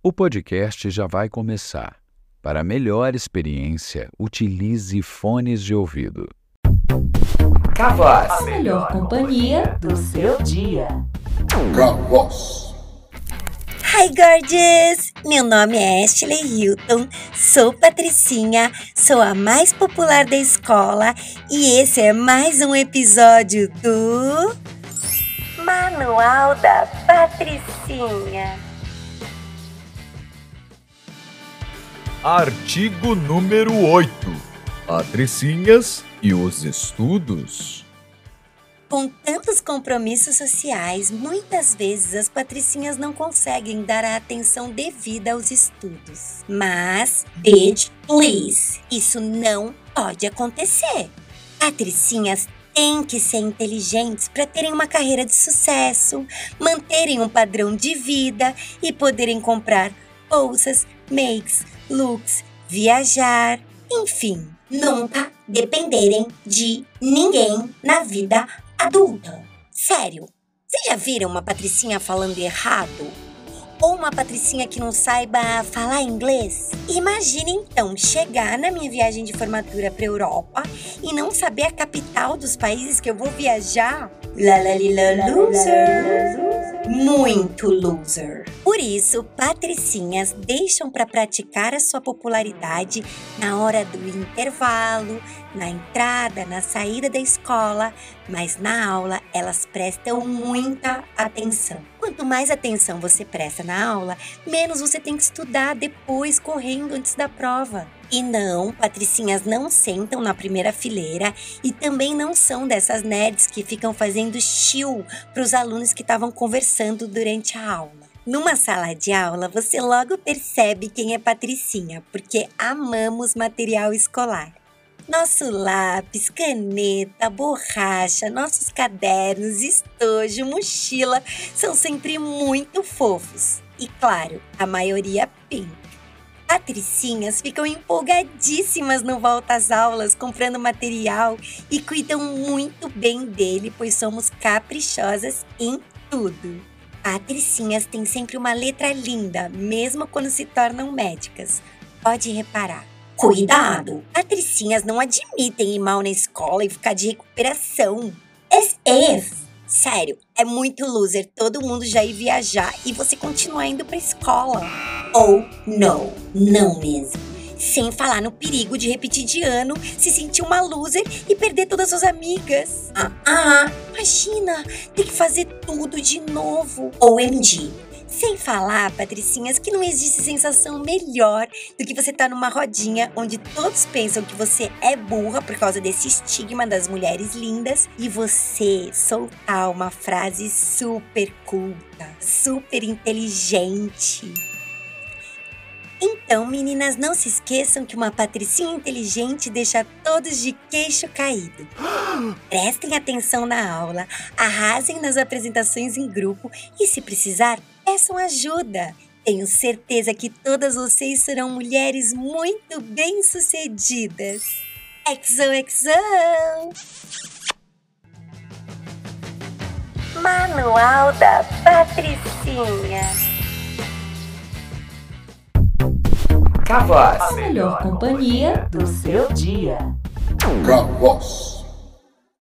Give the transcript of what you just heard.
O podcast já vai começar. Para melhor experiência, utilize fones de ouvido. Cavoz, a melhor companhia do seu dia. Hi, gorgeous! Meu nome é Ashley Hilton, sou Patricinha, sou a mais popular da escola e esse é mais um episódio do. Manual da Patricinha. Artigo número 8. Patricinhas e os estudos. Com tantos compromissos sociais, muitas vezes as patricinhas não conseguem dar a atenção devida aos estudos. Mas, bitch, please, isso não pode acontecer. Patricinhas têm que ser inteligentes para terem uma carreira de sucesso, manterem um padrão de vida e poderem comprar bolsas, makes, looks, viajar, enfim, nunca dependerem de ninguém na vida adulta. Sério, vocês já viram uma patricinha falando errado? Ou uma patricinha que não saiba falar inglês? Imagine então chegar na minha viagem de formatura para Europa e não saber a capital dos países que eu vou viajar? Lalalila loser! Muito loser! Por isso, patricinhas deixam para praticar a sua popularidade na hora do intervalo, na entrada, na saída da escola, mas na aula elas prestam muita atenção. Quanto mais atenção você presta na aula, menos você tem que estudar depois correndo antes da prova. E não, patricinhas não sentam na primeira fileira e também não são dessas nerds que ficam fazendo chill para os alunos que estavam conversando durante a aula. Numa sala de aula, você logo percebe quem é patricinha, porque amamos material escolar. Nosso lápis, caneta, borracha, nossos cadernos, estojo, mochila são sempre muito fofos. E claro, a maioria pink. Patricinhas ficam empolgadíssimas no volta às aulas, comprando material e cuidam muito bem dele, pois somos caprichosas em tudo. Patricinhas têm sempre uma letra linda, mesmo quando se tornam médicas. Pode reparar. Cuidado! Patricinhas não admitem ir mal na escola e ficar de recuperação. As. Sério, é muito loser todo mundo já ir viajar e você continuar indo pra escola. Ou não, não mesmo. Sem falar no perigo de repetir de ano, se sentir uma loser e perder todas as suas amigas. Ah, ah, imagina, ter que fazer tudo de novo. OMG, sem falar, patricinhas, que não existe sensação melhor do que você estar tá numa rodinha onde todos pensam que você é burra por causa desse estigma das mulheres lindas e você soltar uma frase super culta, super inteligente. Então, meninas, não se esqueçam que uma patricinha inteligente deixa todos de queixo caído. Prestem atenção na aula, arrasem nas apresentações em grupo e, se precisar, peçam ajuda. Tenho certeza que todas vocês serão mulheres muito bem-sucedidas. XOXO! Manual da Patricinha Cavoz, a melhor companhia do seu dia. Cavoz.